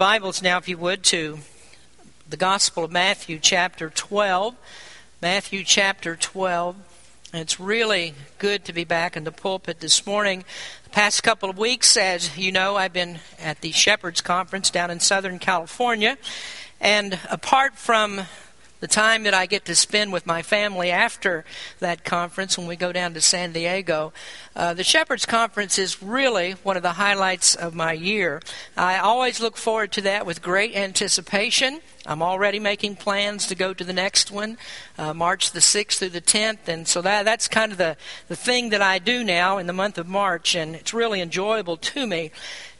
Bibles now, if you would, to the Gospel of Matthew, chapter 12. Matthew, chapter 12. It's really good to be back in the pulpit this morning. The past couple of weeks, as you know, I've been at the Shepherds Conference down in Southern California. And apart from the time that I get to spend with my family after that conference when we go down to San Diego. Uh, the Shepherds Conference is really one of the highlights of my year. I always look forward to that with great anticipation. I'm already making plans to go to the next one, uh, March the 6th through the 10th. And so that, that's kind of the, the thing that I do now in the month of March, and it's really enjoyable to me.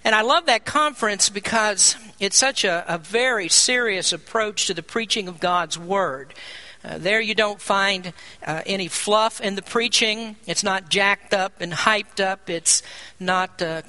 And I love that conference because it's such a, a very serious approach to the preaching of God's Word. Uh, there you don't find uh, any fluff in the preaching. It's not jacked up and hyped up. It's not uh,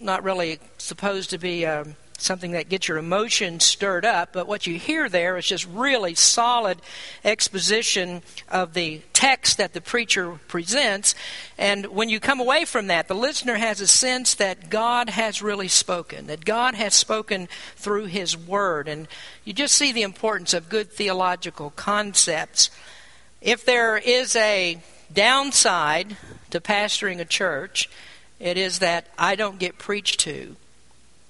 not really supposed to be um, something that gets your emotions stirred up, but what you hear there is just really solid exposition of the text that the preacher presents. And when you come away from that, the listener has a sense that God has really spoken, that God has spoken through His Word. And you just see the importance of good theological concepts. If there is a downside to pastoring a church, it is that I don't get preached to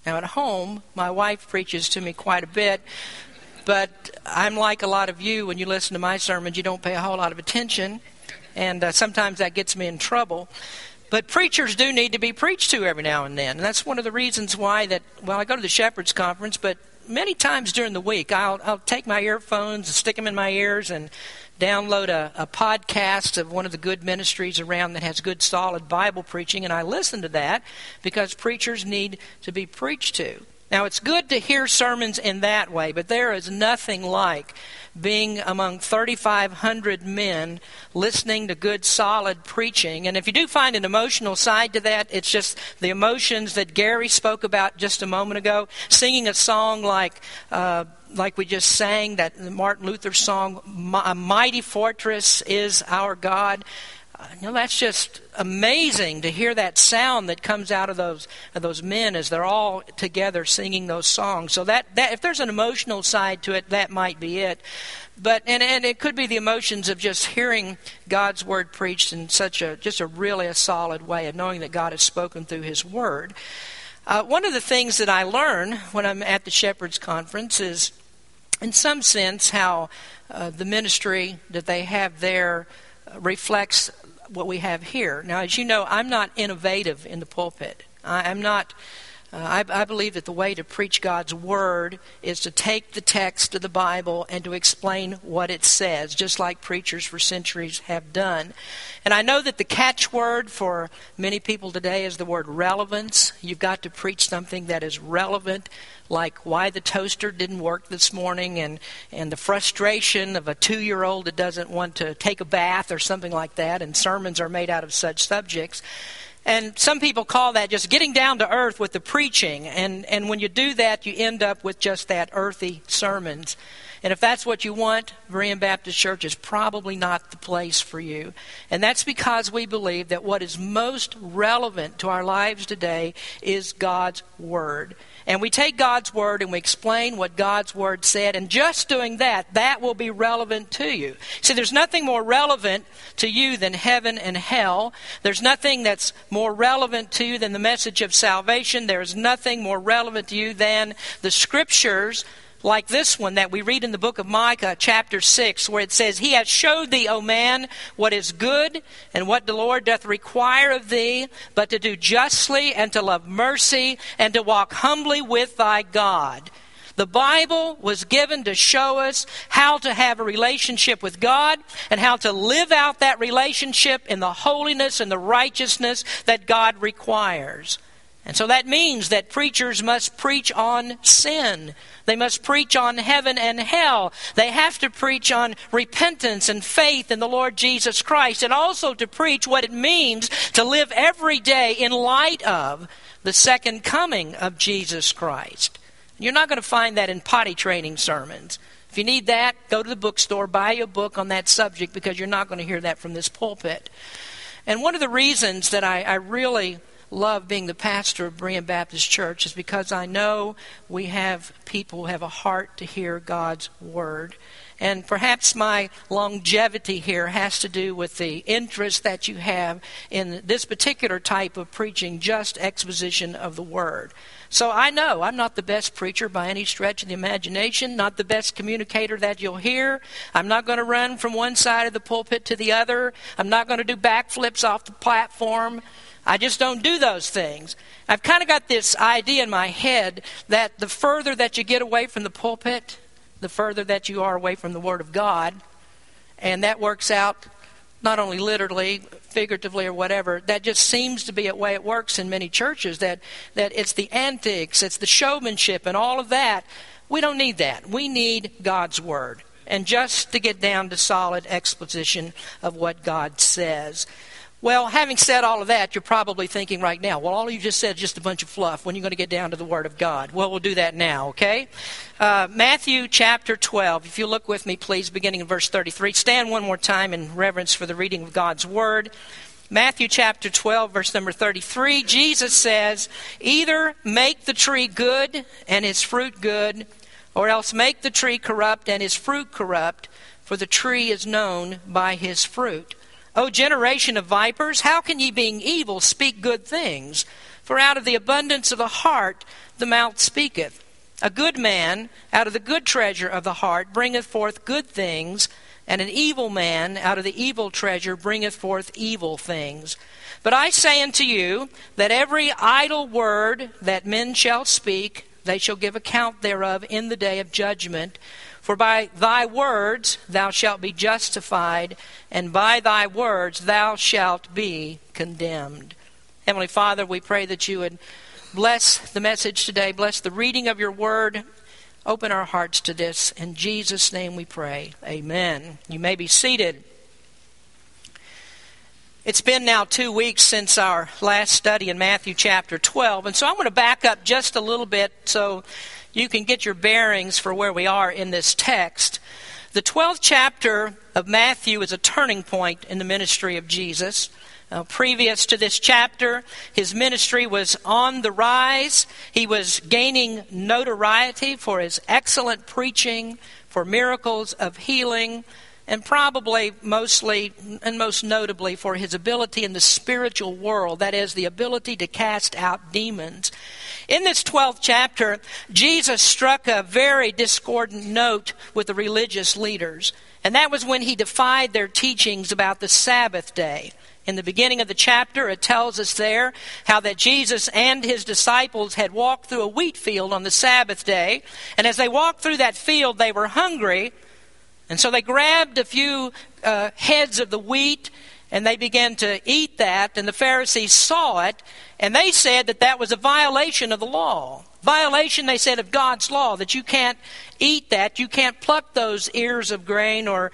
now, at home, my wife preaches to me quite a bit, but I'm like a lot of you. When you listen to my sermons, you don't pay a whole lot of attention, and uh, sometimes that gets me in trouble. But preachers do need to be preached to every now and then. And that's one of the reasons why that, well, I go to the Shepherd's Conference, but many times during the week, I'll, I'll take my earphones and stick them in my ears and download a, a podcast of one of the good ministries around that has good, solid Bible preaching, and I listen to that because preachers need to be preached to. Now, it's good to hear sermons in that way, but there is nothing like being among 3,500 men listening to good, solid preaching. And if you do find an emotional side to that, it's just the emotions that Gary spoke about just a moment ago. Singing a song like, uh, like we just sang, that Martin Luther song, A Mighty Fortress is Our God. Uh, you know, that's just amazing to hear that sound that comes out of those of those men as they're all together singing those songs. So that, that if there's an emotional side to it, that might be it. But and, and it could be the emotions of just hearing God's word preached in such a just a really a solid way of knowing that God has spoken through His word. Uh, one of the things that I learn when I'm at the Shepherds Conference is, in some sense, how uh, the ministry that they have there reflects what we have here. Now, as you know, I'm not innovative in the pulpit. I, am not. Uh, I, I, believe that the way to preach God's word is to take the text of the Bible and to explain what it says, just like preachers for centuries have done. And I know that the catchword for many people today is the word relevance. You've got to preach something that is relevant like why the toaster didn't work this morning and, and the frustration of a two year old that doesn't want to take a bath or something like that. And sermons are made out of such subjects. And some people call that just getting down to earth with the preaching. And, and when you do that, you end up with just that earthy sermons. And if that's what you want, Berean Baptist Church is probably not the place for you. And that's because we believe that what is most relevant to our lives today is God's Word. And we take God's Word and we explain what God's Word said, and just doing that, that will be relevant to you. See, there's nothing more relevant to you than heaven and hell. There's nothing that's more relevant to you than the message of salvation. There's nothing more relevant to you than the Scriptures like this one that we read in the book of Micah, chapter 6, where it says, He hath showed thee, O man, what is good, and what the Lord doth require of thee, but to do justly, and to love mercy, and to walk humbly with thy God. The Bible was given to show us how to have a relationship with God and how to live out that relationship in the holiness and the righteousness that God requires. And so that means that preachers must preach on sin. They must preach on heaven and hell. They have to preach on repentance and faith in the Lord Jesus Christ, and also to preach what it means to live every day in light of the second coming of Jesus Christ. You're not going to find that in potty training sermons. If you need that, go to the bookstore, buy a book on that subject because you're not going to hear that from this pulpit. And one of the reasons that I, I really love being the pastor of Berean Baptist Church is because I know we have people who have a heart to hear God's word. And perhaps my longevity here has to do with the interest that you have in this particular type of preaching, just exposition of the Word. So I know I'm not the best preacher by any stretch of the imagination, not the best communicator that you'll hear. I'm not going to run from one side of the pulpit to the other. I'm not going to do backflips off the platform. I just don't do those things. I've kind of got this idea in my head that the further that you get away from the pulpit, the further that you are away from the Word of God. And that works out not only literally, figuratively, or whatever. That just seems to be a way it works in many churches. That that it's the antics, it's the showmanship, and all of that. We don't need that. We need God's Word. And just to get down to solid exposition of what God says. Well, having said all of that, you're probably thinking right now, well, all you just said is just a bunch of fluff. When are you going to get down to the Word of God? Well, we'll do that now, okay? Uh, Matthew chapter 12. If you look with me, please, beginning in verse 33. Stand one more time in reverence for the reading of God's Word. Matthew chapter 12, verse number 33. Jesus says, Either make the tree good and its fruit good, or else make the tree corrupt and its fruit corrupt, for the tree is known by his fruit. O generation of vipers, how can ye, being evil, speak good things? For out of the abundance of the heart the mouth speaketh. A good man, out of the good treasure of the heart, bringeth forth good things, and an evil man, out of the evil treasure, bringeth forth evil things. But I say unto you, that every idle word that men shall speak, they shall give account thereof in the day of judgment. For by thy words thou shalt be justified, and by thy words thou shalt be condemned. Heavenly Father, we pray that you would bless the message today, bless the reading of your word. Open our hearts to this. In Jesus' name we pray. Amen. You may be seated. It's been now two weeks since our last study in Matthew chapter 12, and so I'm going to back up just a little bit so you can get your bearings for where we are in this text. The 12th chapter of Matthew is a turning point in the ministry of Jesus. Uh, previous to this chapter, his ministry was on the rise. He was gaining notoriety for his excellent preaching, for miracles of healing, and probably mostly and most notably for his ability in the spiritual world, that is, the ability to cast out demons. In this 12th chapter, Jesus struck a very discordant note with the religious leaders, and that was when he defied their teachings about the Sabbath day. In the beginning of the chapter, it tells us there how that Jesus and his disciples had walked through a wheat field on the Sabbath day, and as they walked through that field, they were hungry and so they grabbed a few uh, heads of the wheat and they began to eat that, and the Pharisees saw it, and they said that that was a violation of the law. Violation, they said, of God's law, that you can't eat that, you can't pluck those ears of grain or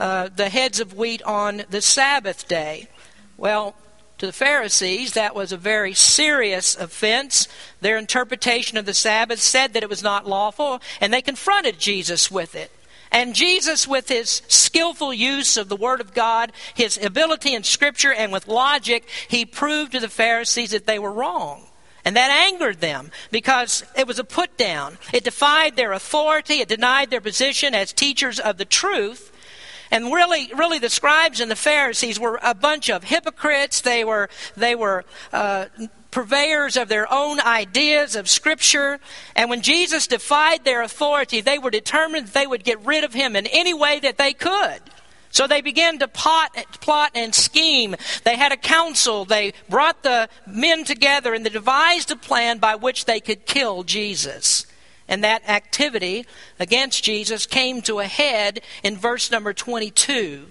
uh, the heads of wheat on the Sabbath day. Well, to the Pharisees, that was a very serious offense. Their interpretation of the Sabbath said that it was not lawful, and they confronted Jesus with it. And Jesus, with his skillful use of the Word of God, his ability in Scripture, and with logic, he proved to the Pharisees that they were wrong. And that angered them because it was a put down. It defied their authority, it denied their position as teachers of the truth. And really, really, the scribes and the Pharisees were a bunch of hypocrites. They were, they were uh, purveyors of their own ideas of Scripture. And when Jesus defied their authority, they were determined they would get rid of him in any way that they could. So they began to plot, plot and scheme. They had a council. They brought the men together and they devised a plan by which they could kill Jesus. And that activity against Jesus came to a head in verse number 22.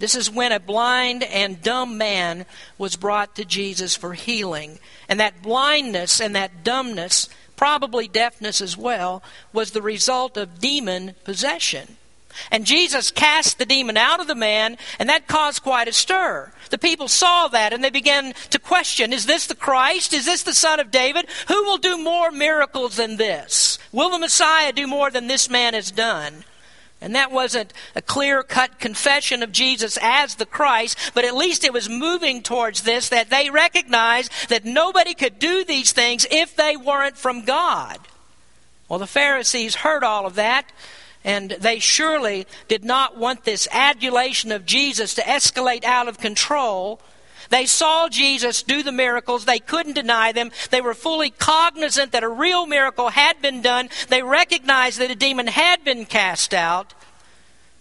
This is when a blind and dumb man was brought to Jesus for healing. And that blindness and that dumbness, probably deafness as well, was the result of demon possession. And Jesus cast the demon out of the man, and that caused quite a stir. The people saw that and they began to question Is this the Christ? Is this the Son of David? Who will do more miracles than this? Will the Messiah do more than this man has done? And that wasn't a clear cut confession of Jesus as the Christ, but at least it was moving towards this that they recognized that nobody could do these things if they weren't from God. Well, the Pharisees heard all of that, and they surely did not want this adulation of Jesus to escalate out of control. They saw Jesus do the miracles. They couldn't deny them. They were fully cognizant that a real miracle had been done. They recognized that a demon had been cast out.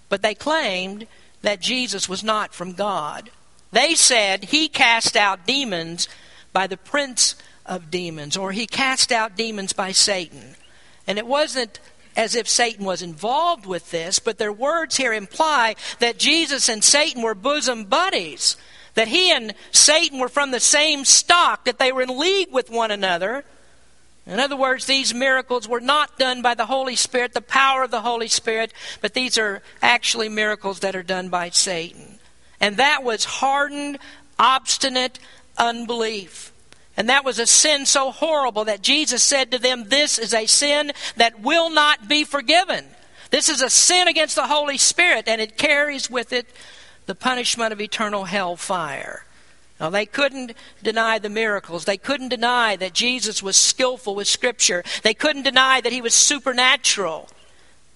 But they claimed that Jesus was not from God. They said he cast out demons by the prince of demons, or he cast out demons by Satan. And it wasn't as if Satan was involved with this, but their words here imply that Jesus and Satan were bosom buddies that he and Satan were from the same stock, that they were in league with one another. In other words, these miracles were not done by the Holy Spirit, the power of the Holy Spirit, but these are actually miracles that are done by Satan. And that was hardened, obstinate unbelief. And that was a sin so horrible that Jesus said to them, This is a sin that will not be forgiven. This is a sin against the Holy Spirit, and it carries with it the punishment of eternal hell fire. Now, they couldn't deny the miracles. They couldn't deny that Jesus was skillful with Scripture. They couldn't deny that he was supernatural.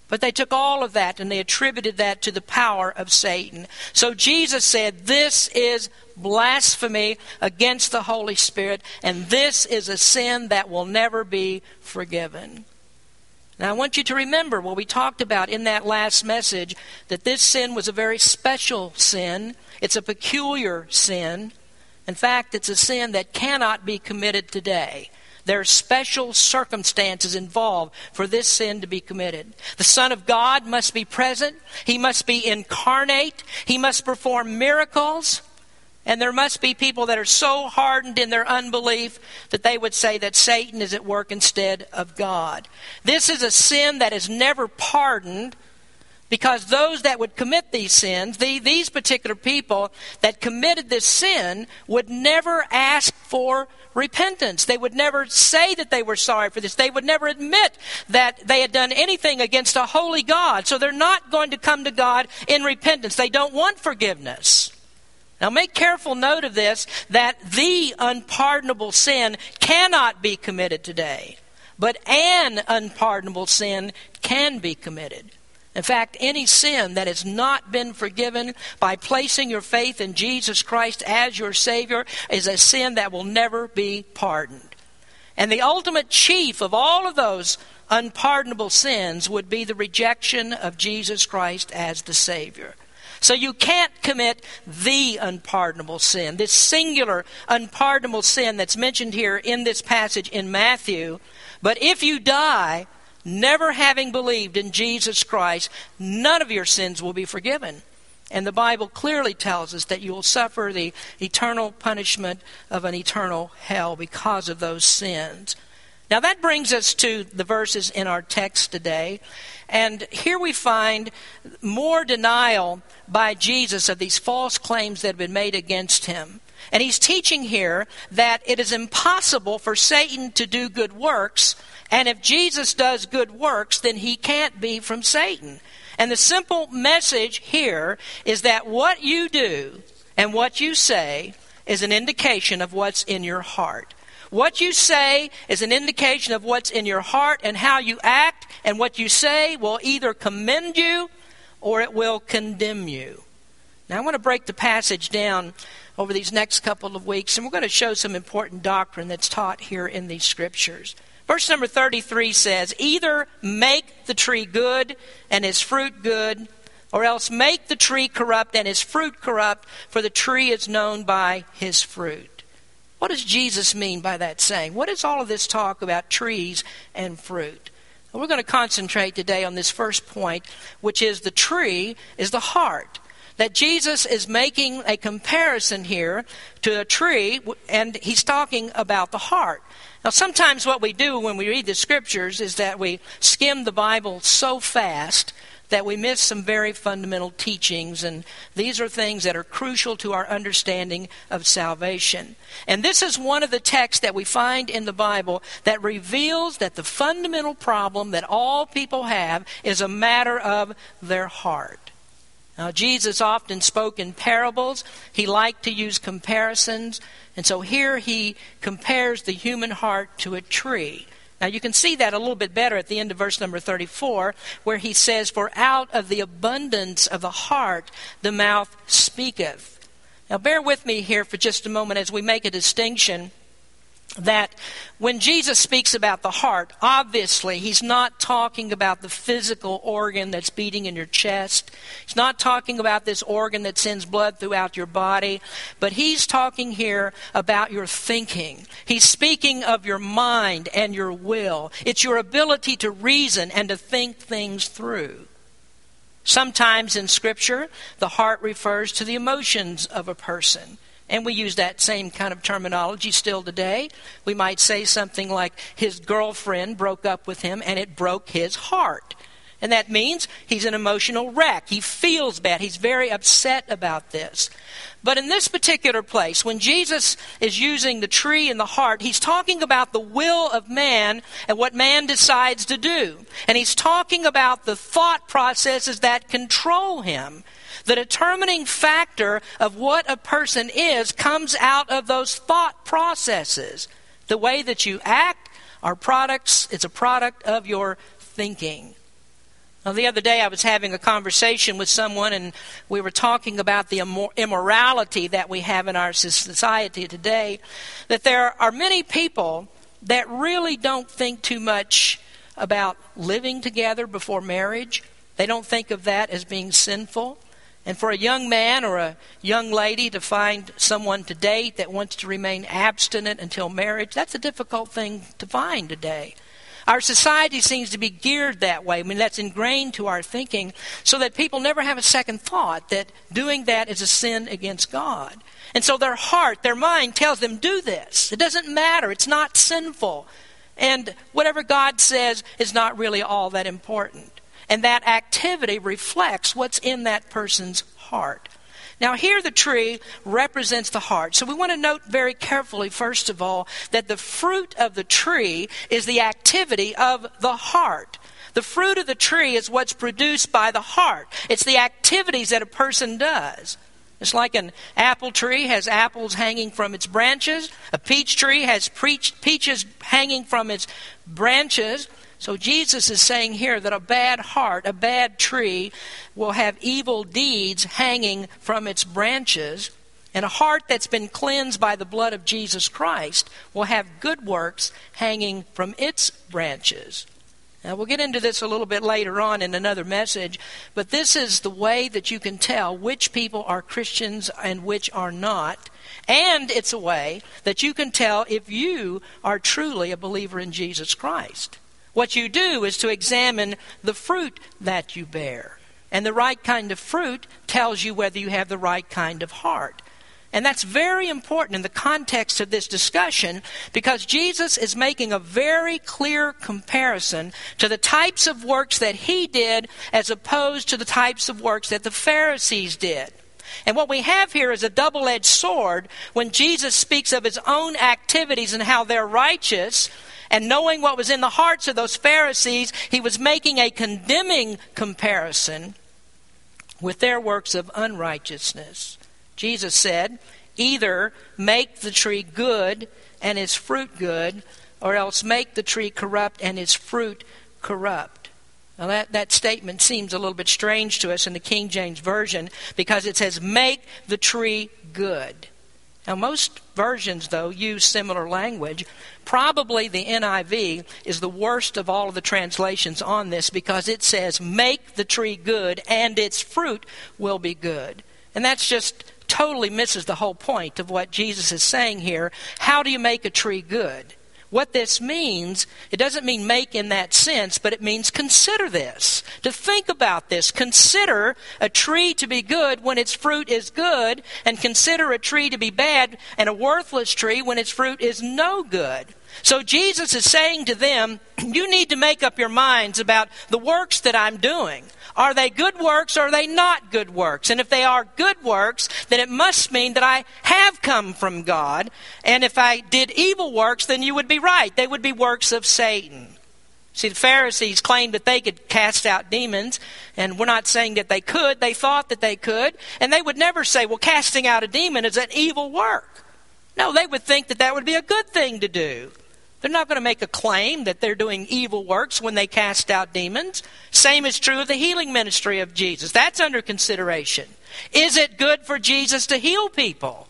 But they took all of that and they attributed that to the power of Satan. So Jesus said, This is blasphemy against the Holy Spirit, and this is a sin that will never be forgiven. Now, I want you to remember what we talked about in that last message that this sin was a very special sin. It's a peculiar sin. In fact, it's a sin that cannot be committed today. There are special circumstances involved for this sin to be committed. The Son of God must be present. He must be incarnate. He must perform miracles. And there must be people that are so hardened in their unbelief that they would say that Satan is at work instead of God. This is a sin that is never pardoned because those that would commit these sins, the, these particular people that committed this sin, would never ask for repentance. They would never say that they were sorry for this. They would never admit that they had done anything against a holy God. So they're not going to come to God in repentance. They don't want forgiveness. Now, make careful note of this that the unpardonable sin cannot be committed today, but an unpardonable sin can be committed. In fact, any sin that has not been forgiven by placing your faith in Jesus Christ as your Savior is a sin that will never be pardoned. And the ultimate chief of all of those unpardonable sins would be the rejection of Jesus Christ as the Savior. So you can't commit the unpardonable sin, this singular unpardonable sin that's mentioned here in this passage in Matthew. But if you die never having believed in Jesus Christ, none of your sins will be forgiven. And the Bible clearly tells us that you will suffer the eternal punishment of an eternal hell because of those sins. Now, that brings us to the verses in our text today. And here we find more denial by Jesus of these false claims that have been made against him. And he's teaching here that it is impossible for Satan to do good works, and if Jesus does good works, then he can't be from Satan. And the simple message here is that what you do and what you say is an indication of what's in your heart. What you say is an indication of what's in your heart, and how you act and what you say will either commend you or it will condemn you. Now, I want to break the passage down over these next couple of weeks, and we're going to show some important doctrine that's taught here in these scriptures. Verse number 33 says, Either make the tree good and his fruit good, or else make the tree corrupt and his fruit corrupt, for the tree is known by his fruit. What does Jesus mean by that saying? What is all of this talk about trees and fruit? We're going to concentrate today on this first point, which is the tree is the heart. That Jesus is making a comparison here to a tree, and he's talking about the heart. Now, sometimes what we do when we read the scriptures is that we skim the Bible so fast that we miss some very fundamental teachings, and these are things that are crucial to our understanding of salvation. And this is one of the texts that we find in the Bible that reveals that the fundamental problem that all people have is a matter of their heart. Now, Jesus often spoke in parables. He liked to use comparisons. And so here he compares the human heart to a tree. Now you can see that a little bit better at the end of verse number 34, where he says, For out of the abundance of the heart the mouth speaketh. Now bear with me here for just a moment as we make a distinction that when Jesus speaks about the heart, obviously he's not talking about the physical organ that's beating in your chest. He's not talking about this organ that sends blood throughout your body, but he's talking here about your thinking. He's speaking of your mind and your will. It's your ability to reason and to think things through. Sometimes in Scripture, the heart refers to the emotions of a person. And we use that same kind of terminology still today. We might say something like, his girlfriend broke up with him and it broke his heart. And that means he's an emotional wreck. He feels bad. He's very upset about this. But in this particular place, when Jesus is using the tree and the heart, he's talking about the will of man and what man decides to do. And he's talking about the thought processes that control him. The determining factor of what a person is comes out of those thought processes. The way that you act are products, it's a product of your thinking. Now, the other day I was having a conversation with someone, and we were talking about the immorality that we have in our society today. That there are many people that really don't think too much about living together before marriage. They don't think of that as being sinful. And for a young man or a young lady to find someone to date that wants to remain abstinent until marriage, that's a difficult thing to find today. Our society seems to be geared that way. I mean, that's ingrained to our thinking so that people never have a second thought that doing that is a sin against God. And so their heart, their mind tells them, do this. It doesn't matter. It's not sinful. And whatever God says is not really all that important. And that activity reflects what's in that person's heart. Now, here the tree represents the heart. So we want to note very carefully, first of all, that the fruit of the tree is the activity of the heart. The fruit of the tree is what's produced by the heart, it's the activities that a person does. It's like an apple tree has apples hanging from its branches. A peach tree has peaches hanging from its branches. So Jesus is saying here that a bad heart, a bad tree, will have evil deeds hanging from its branches. And a heart that's been cleansed by the blood of Jesus Christ will have good works hanging from its branches. Now, we'll get into this a little bit later on in another message, but this is the way that you can tell which people are Christians and which are not. And it's a way that you can tell if you are truly a believer in Jesus Christ. What you do is to examine the fruit that you bear. And the right kind of fruit tells you whether you have the right kind of heart. And that's very important in the context of this discussion because Jesus is making a very clear comparison to the types of works that he did as opposed to the types of works that the Pharisees did. And what we have here is a double edged sword when Jesus speaks of his own activities and how they're righteous and knowing what was in the hearts of those Pharisees, he was making a condemning comparison with their works of unrighteousness. Jesus said, Either make the tree good and its fruit good, or else make the tree corrupt and its fruit corrupt. Now, that, that statement seems a little bit strange to us in the King James Version because it says, Make the tree good. Now, most versions, though, use similar language. Probably the NIV is the worst of all of the translations on this because it says, Make the tree good, and its fruit will be good. And that's just totally misses the whole point of what Jesus is saying here. How do you make a tree good? What this means, it doesn't mean make in that sense, but it means consider this. To think about this. Consider a tree to be good when its fruit is good, and consider a tree to be bad and a worthless tree when its fruit is no good. So Jesus is saying to them, You need to make up your minds about the works that I'm doing. Are they good works or are they not good works? And if they are good works, then it must mean that I have come from God. And if I did evil works, then you would be right. They would be works of Satan. See, the Pharisees claimed that they could cast out demons, and we're not saying that they could. They thought that they could. And they would never say, well, casting out a demon is an evil work. No, they would think that that would be a good thing to do. They're not going to make a claim that they're doing evil works when they cast out demons. Same is true of the healing ministry of Jesus. That's under consideration. Is it good for Jesus to heal people?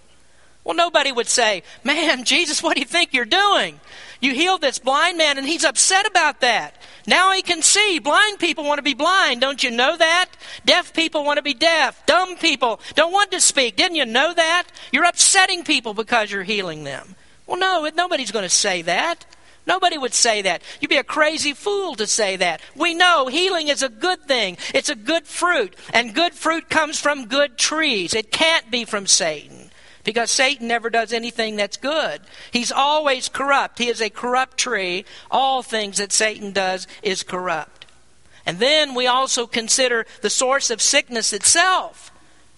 Well, nobody would say, Man, Jesus, what do you think you're doing? You healed this blind man and he's upset about that. Now he can see. Blind people want to be blind. Don't you know that? Deaf people want to be deaf. Dumb people don't want to speak. Didn't you know that? You're upsetting people because you're healing them. Well, no, nobody's going to say that. Nobody would say that. You'd be a crazy fool to say that. We know healing is a good thing. It's a good fruit. And good fruit comes from good trees. It can't be from Satan. Because Satan never does anything that's good. He's always corrupt. He is a corrupt tree. All things that Satan does is corrupt. And then we also consider the source of sickness itself.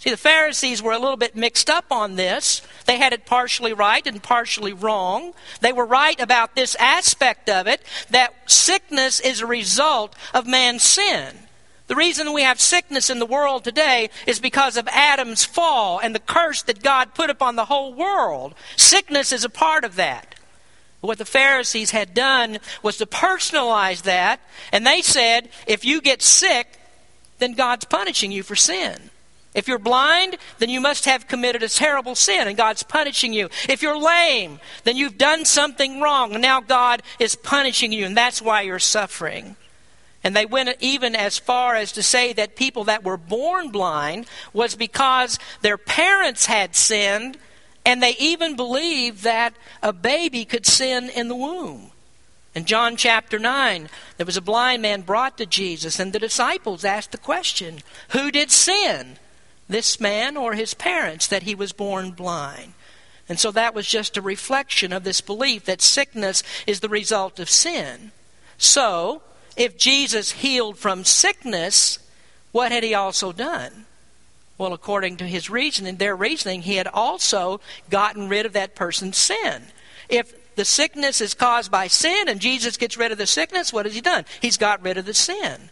See, the Pharisees were a little bit mixed up on this. They had it partially right and partially wrong. They were right about this aspect of it that sickness is a result of man's sin. The reason we have sickness in the world today is because of Adam's fall and the curse that God put upon the whole world. Sickness is a part of that. What the Pharisees had done was to personalize that, and they said, if you get sick, then God's punishing you for sin. If you're blind, then you must have committed a terrible sin and God's punishing you. If you're lame, then you've done something wrong and now God is punishing you and that's why you're suffering. And they went even as far as to say that people that were born blind was because their parents had sinned and they even believed that a baby could sin in the womb. In John chapter 9, there was a blind man brought to Jesus, and the disciples asked the question Who did sin? This man or his parents that he was born blind. And so that was just a reflection of this belief that sickness is the result of sin. So, if Jesus healed from sickness, what had he also done? Well, according to his reasoning, their reasoning, he had also gotten rid of that person's sin. If the sickness is caused by sin and Jesus gets rid of the sickness, what has he done? He's got rid of the sin.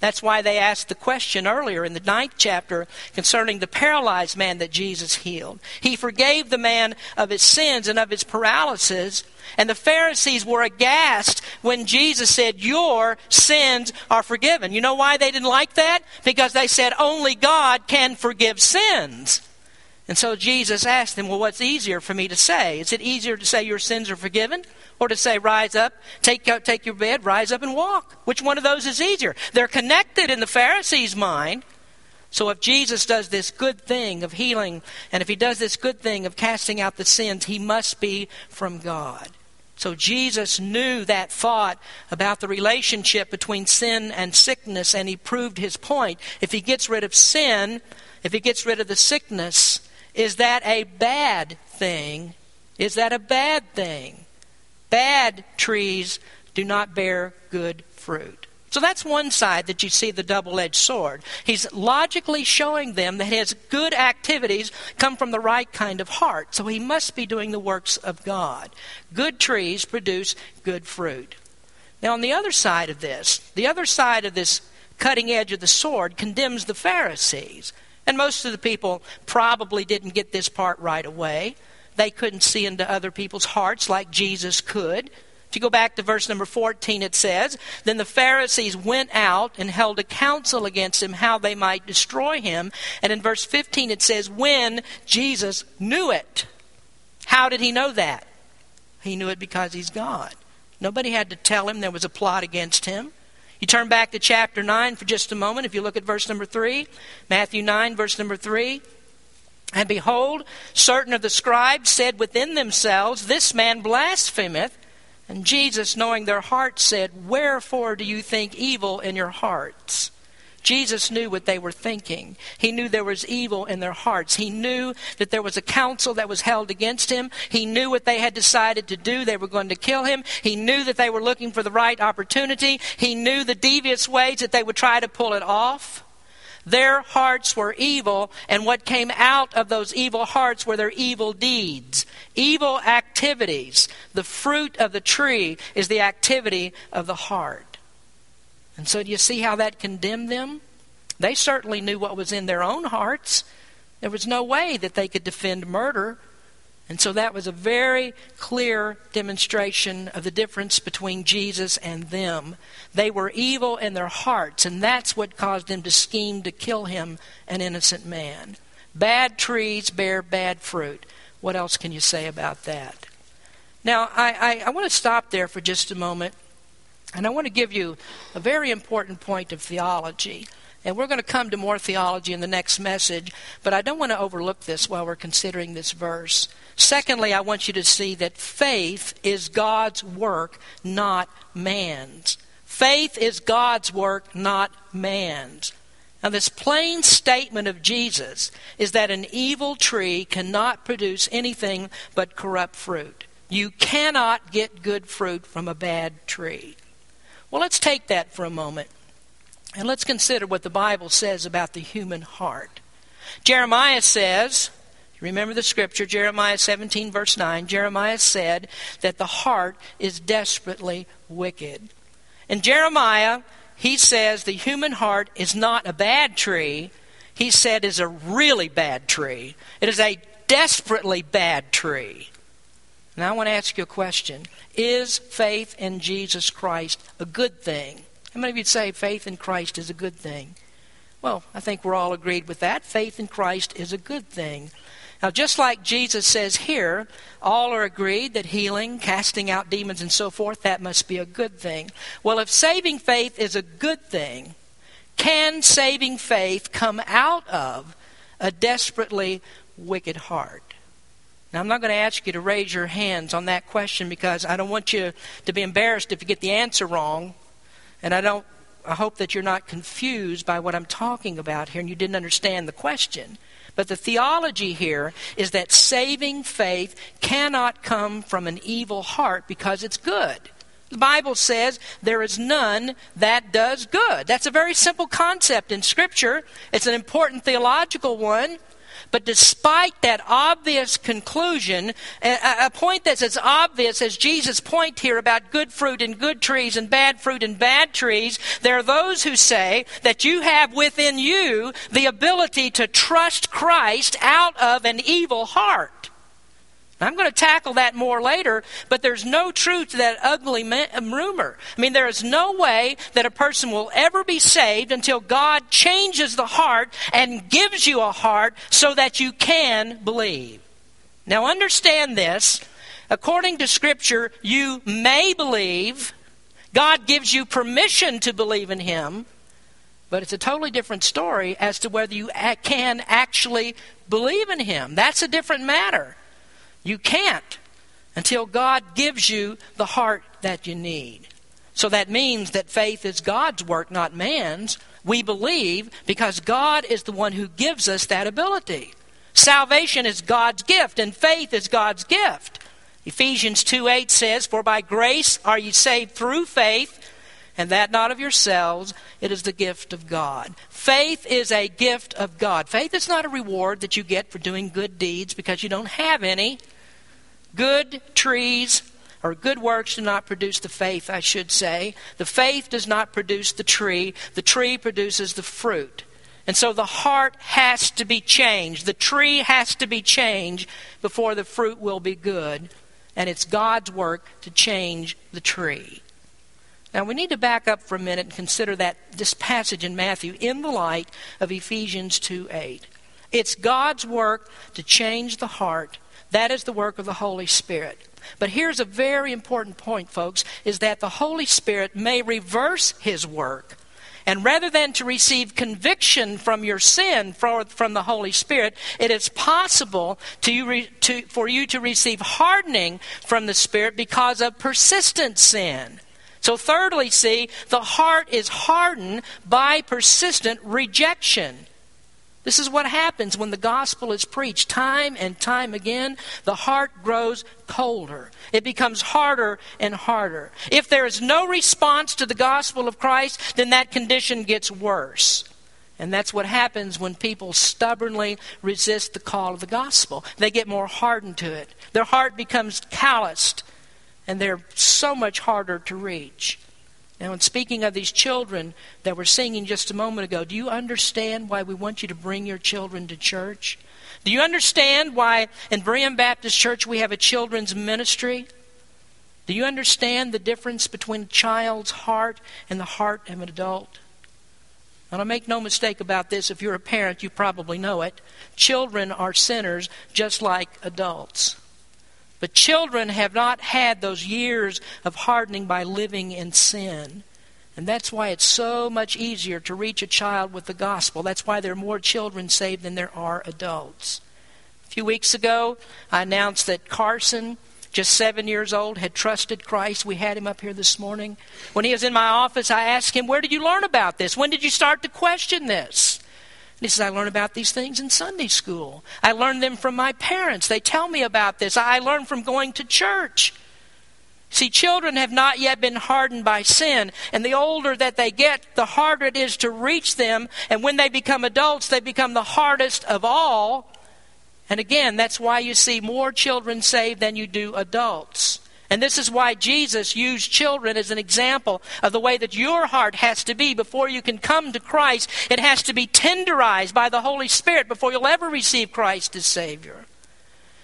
That's why they asked the question earlier in the ninth chapter concerning the paralyzed man that Jesus healed. He forgave the man of his sins and of his paralysis. And the Pharisees were aghast when Jesus said, Your sins are forgiven. You know why they didn't like that? Because they said, Only God can forgive sins. And so Jesus asked them, Well, what's easier for me to say? Is it easier to say your sins are forgiven? Or to say, Rise up, take, take your bed, rise up and walk? Which one of those is easier? They're connected in the Pharisees' mind. So if Jesus does this good thing of healing, and if he does this good thing of casting out the sins, he must be from God. So Jesus knew that thought about the relationship between sin and sickness, and he proved his point. If he gets rid of sin, if he gets rid of the sickness, is that a bad thing? Is that a bad thing? Bad trees do not bear good fruit. So that's one side that you see the double edged sword. He's logically showing them that his good activities come from the right kind of heart. So he must be doing the works of God. Good trees produce good fruit. Now, on the other side of this, the other side of this cutting edge of the sword condemns the Pharisees. And most of the people probably didn't get this part right away. They couldn't see into other people's hearts like Jesus could. If you go back to verse number 14, it says, Then the Pharisees went out and held a council against him how they might destroy him. And in verse 15, it says, When Jesus knew it. How did he know that? He knew it because he's God. Nobody had to tell him there was a plot against him. You turn back to chapter 9 for just a moment. If you look at verse number 3, Matthew 9, verse number 3. And behold, certain of the scribes said within themselves, This man blasphemeth. And Jesus, knowing their hearts, said, Wherefore do you think evil in your hearts? Jesus knew what they were thinking. He knew there was evil in their hearts. He knew that there was a council that was held against him. He knew what they had decided to do. They were going to kill him. He knew that they were looking for the right opportunity. He knew the devious ways that they would try to pull it off. Their hearts were evil, and what came out of those evil hearts were their evil deeds, evil activities. The fruit of the tree is the activity of the heart. And so, do you see how that condemned them? They certainly knew what was in their own hearts. There was no way that they could defend murder. And so that was a very clear demonstration of the difference between Jesus and them. They were evil in their hearts, and that's what caused them to scheme to kill him, an innocent man. Bad trees bear bad fruit. What else can you say about that? Now, I, I, I want to stop there for just a moment and I want to give you a very important point of theology. And we're going to come to more theology in the next message, but I don't want to overlook this while we're considering this verse. Secondly, I want you to see that faith is God's work, not man's. Faith is God's work, not man's. Now, this plain statement of Jesus is that an evil tree cannot produce anything but corrupt fruit. You cannot get good fruit from a bad tree. Well, let's take that for a moment and let's consider what the Bible says about the human heart. Jeremiah says, remember the scripture, Jeremiah 17, verse 9. Jeremiah said that the heart is desperately wicked. And Jeremiah, he says the human heart is not a bad tree. He said is a really bad tree. It is a desperately bad tree. Now I want to ask you a question. Is faith in Jesus Christ a good thing? How many of you'd say faith in Christ is a good thing? Well, I think we're all agreed with that. Faith in Christ is a good thing. Now, just like Jesus says here, all are agreed that healing, casting out demons, and so forth, that must be a good thing. Well, if saving faith is a good thing, can saving faith come out of a desperately wicked heart? Now, I'm not going to ask you to raise your hands on that question because I don't want you to be embarrassed if you get the answer wrong. And I don't I hope that you're not confused by what I'm talking about here and you didn't understand the question. But the theology here is that saving faith cannot come from an evil heart because it's good. The Bible says there is none that does good. That's a very simple concept in Scripture. It's an important theological one. But despite that obvious conclusion, a, point that's as obvious as Jesus' point here about good fruit and good trees and bad fruit and bad trees, there are those who say that you have within you the ability to trust Christ out of an evil heart. I'm going to tackle that more later, but there's no truth to that ugly um, rumor. I mean, there is no way that a person will ever be saved until God changes the heart and gives you a heart so that you can believe. Now, understand this. According to Scripture, you may believe. God gives you permission to believe in Him. But it's a totally different story as to whether you can actually believe in Him. That's a different matter. You can't until God gives you the heart that you need. So that means that faith is God's work, not man's. We believe because God is the one who gives us that ability. Salvation is God's gift, and faith is God's gift. Ephesians 2 8 says, For by grace are you saved through faith, and that not of yourselves, it is the gift of God. Faith is a gift of God. Faith is not a reward that you get for doing good deeds because you don't have any. Good trees or good works do not produce the faith, I should say. The faith does not produce the tree, the tree produces the fruit. And so the heart has to be changed. The tree has to be changed before the fruit will be good. And it's God's work to change the tree. Now we need to back up for a minute and consider that this passage in Matthew in the light of Ephesians 2 8. It's God's work to change the heart that is the work of the Holy Spirit. But here's a very important point, folks, is that the Holy Spirit may reverse his work. And rather than to receive conviction from your sin from the Holy Spirit, it is possible to you, to, for you to receive hardening from the Spirit because of persistent sin. So, thirdly, see, the heart is hardened by persistent rejection. This is what happens when the gospel is preached time and time again. The heart grows colder. It becomes harder and harder. If there is no response to the gospel of Christ, then that condition gets worse. And that's what happens when people stubbornly resist the call of the gospel. They get more hardened to it. Their heart becomes calloused, and they're so much harder to reach. Now, in speaking of these children that we're singing just a moment ago, do you understand why we want you to bring your children to church? Do you understand why in Berean Baptist Church we have a children's ministry? Do you understand the difference between a child's heart and the heart of an adult? And I make no mistake about this. If you're a parent, you probably know it. Children are sinners just like adults. But children have not had those years of hardening by living in sin. And that's why it's so much easier to reach a child with the gospel. That's why there are more children saved than there are adults. A few weeks ago, I announced that Carson, just seven years old, had trusted Christ. We had him up here this morning. When he was in my office, I asked him, Where did you learn about this? When did you start to question this? He says, I learn about these things in Sunday school. I learn them from my parents. They tell me about this. I learn from going to church. See, children have not yet been hardened by sin, and the older that they get, the harder it is to reach them, and when they become adults, they become the hardest of all. And again, that's why you see more children saved than you do adults. And this is why Jesus used children as an example of the way that your heart has to be before you can come to Christ. It has to be tenderized by the Holy Spirit before you'll ever receive Christ as Savior.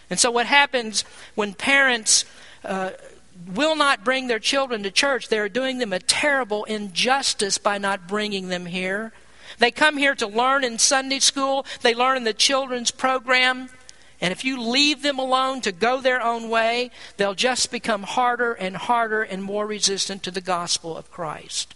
And so, what happens when parents uh, will not bring their children to church, they're doing them a terrible injustice by not bringing them here. They come here to learn in Sunday school, they learn in the children's program. And if you leave them alone to go their own way, they'll just become harder and harder and more resistant to the gospel of Christ.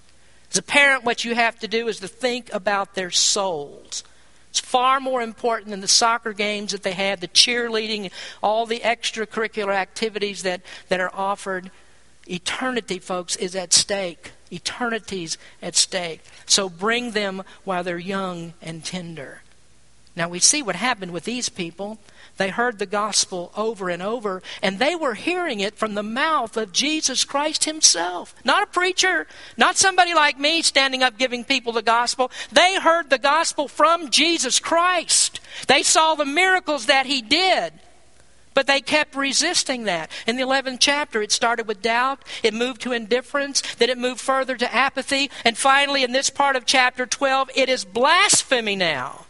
As a parent, what you have to do is to think about their souls. It's far more important than the soccer games that they have, the cheerleading, all the extracurricular activities that, that are offered. Eternity, folks, is at stake. Eternity's at stake. So bring them while they're young and tender. Now we see what happened with these people. They heard the gospel over and over, and they were hearing it from the mouth of Jesus Christ Himself. Not a preacher, not somebody like me standing up giving people the gospel. They heard the gospel from Jesus Christ. They saw the miracles that He did. But they kept resisting that. In the 11th chapter, it started with doubt, it moved to indifference, then it moved further to apathy, and finally, in this part of chapter 12, it is blasphemy now.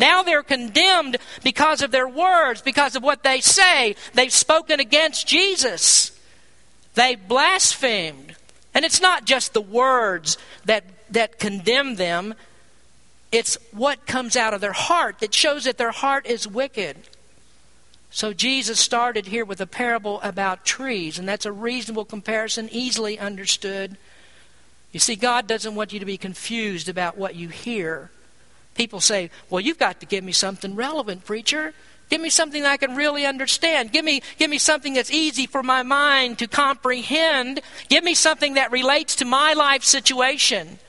Now they're condemned because of their words, because of what they say. They've spoken against Jesus. They blasphemed. And it's not just the words that, that condemn them, it's what comes out of their heart that shows that their heart is wicked. So Jesus started here with a parable about trees, and that's a reasonable comparison, easily understood. You see, God doesn't want you to be confused about what you hear. People say, Well, you've got to give me something relevant, preacher. Give me something I can really understand. Give me, give me something that's easy for my mind to comprehend. Give me something that relates to my life situation.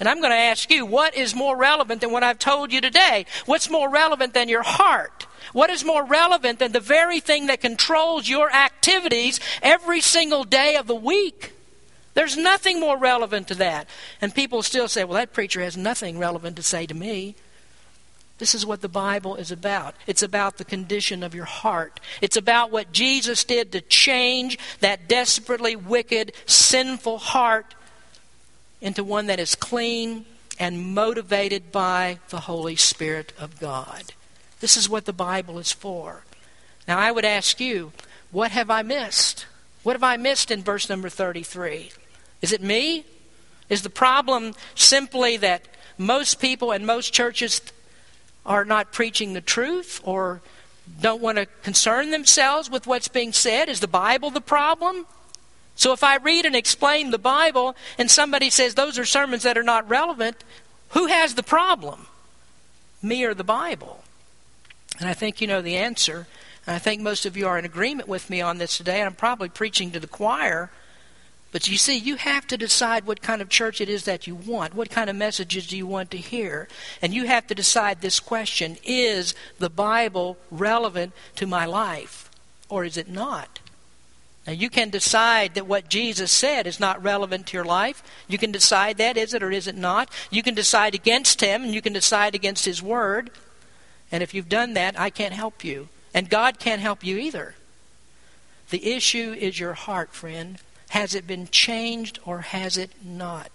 And I'm going to ask you, what is more relevant than what I've told you today? What's more relevant than your heart? What is more relevant than the very thing that controls your activities every single day of the week? There's nothing more relevant to that. And people still say, well, that preacher has nothing relevant to say to me. This is what the Bible is about. It's about the condition of your heart. It's about what Jesus did to change that desperately wicked, sinful heart into one that is clean and motivated by the Holy Spirit of God. This is what the Bible is for. Now, I would ask you, what have I missed? What have I missed in verse number 33? Is it me? Is the problem simply that most people and most churches are not preaching the truth or don't want to concern themselves with what's being said? Is the Bible the problem? So if I read and explain the Bible and somebody says those are sermons that are not relevant, who has the problem? Me or the Bible? And I think you know the answer. And I think most of you are in agreement with me on this today. And I'm probably preaching to the choir. But you see, you have to decide what kind of church it is that you want. What kind of messages do you want to hear? And you have to decide this question Is the Bible relevant to my life? Or is it not? Now, you can decide that what Jesus said is not relevant to your life. You can decide that, is it or is it not? You can decide against Him, and you can decide against His Word. And if you've done that, I can't help you. And God can't help you either. The issue is your heart, friend. Has it been changed or has it not?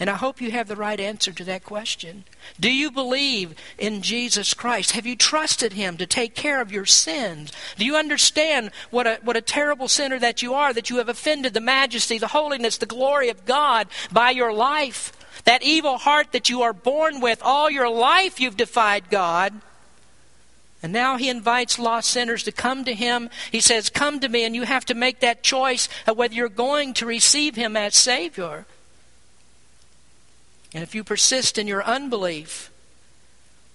And I hope you have the right answer to that question. Do you believe in Jesus Christ? Have you trusted Him to take care of your sins? Do you understand what a, what a terrible sinner that you are, that you have offended the majesty, the holiness, the glory of God by your life? That evil heart that you are born with, all your life you've defied God. And now he invites lost sinners to come to him. He says, Come to me, and you have to make that choice of whether you're going to receive him as Savior. And if you persist in your unbelief,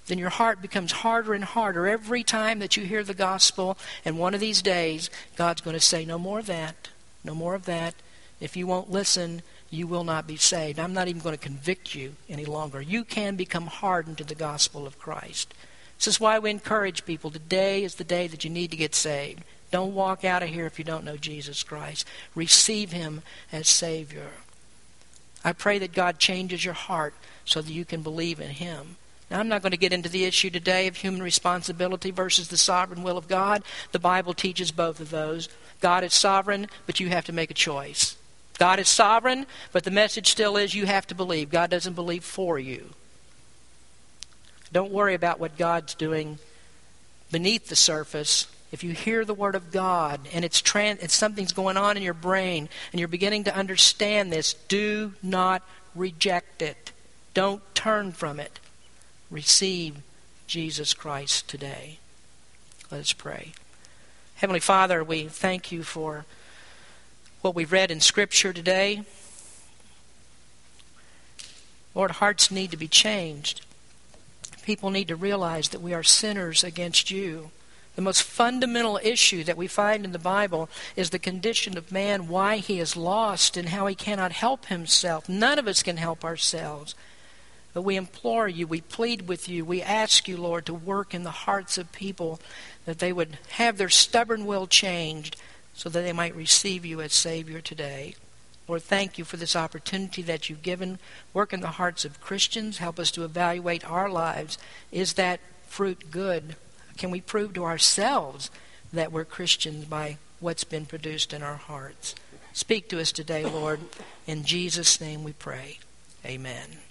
then your heart becomes harder and harder every time that you hear the gospel. And one of these days, God's going to say, No more of that. No more of that. If you won't listen, you will not be saved. I'm not even going to convict you any longer. You can become hardened to the gospel of Christ. This is why we encourage people today is the day that you need to get saved. Don't walk out of here if you don't know Jesus Christ. Receive Him as Savior. I pray that God changes your heart so that you can believe in Him. Now, I'm not going to get into the issue today of human responsibility versus the sovereign will of God. The Bible teaches both of those. God is sovereign, but you have to make a choice. God is sovereign, but the message still is you have to believe. God doesn't believe for you. Don't worry about what God's doing beneath the surface. If you hear the word of God and it's, trans- it's something's going on in your brain and you're beginning to understand this, do not reject it. Don't turn from it. Receive Jesus Christ today. Let us pray. Heavenly Father, we thank you for what we've read in Scripture today. Lord, hearts need to be changed people need to realize that we are sinners against you. The most fundamental issue that we find in the Bible is the condition of man, why he is lost, and how he cannot help himself. None of us can help ourselves. But we implore you, we plead with you, we ask you, Lord, to work in the hearts of people that they would have their stubborn will changed so that they might receive you as Savior today. Lord, thank you for this opportunity that you've given. Work in the hearts of Christians. Help us to evaluate our lives. Is that fruit good? Can we prove to ourselves that we're Christians by what's been produced in our hearts? Speak to us today, Lord. In Jesus' name we pray. Amen.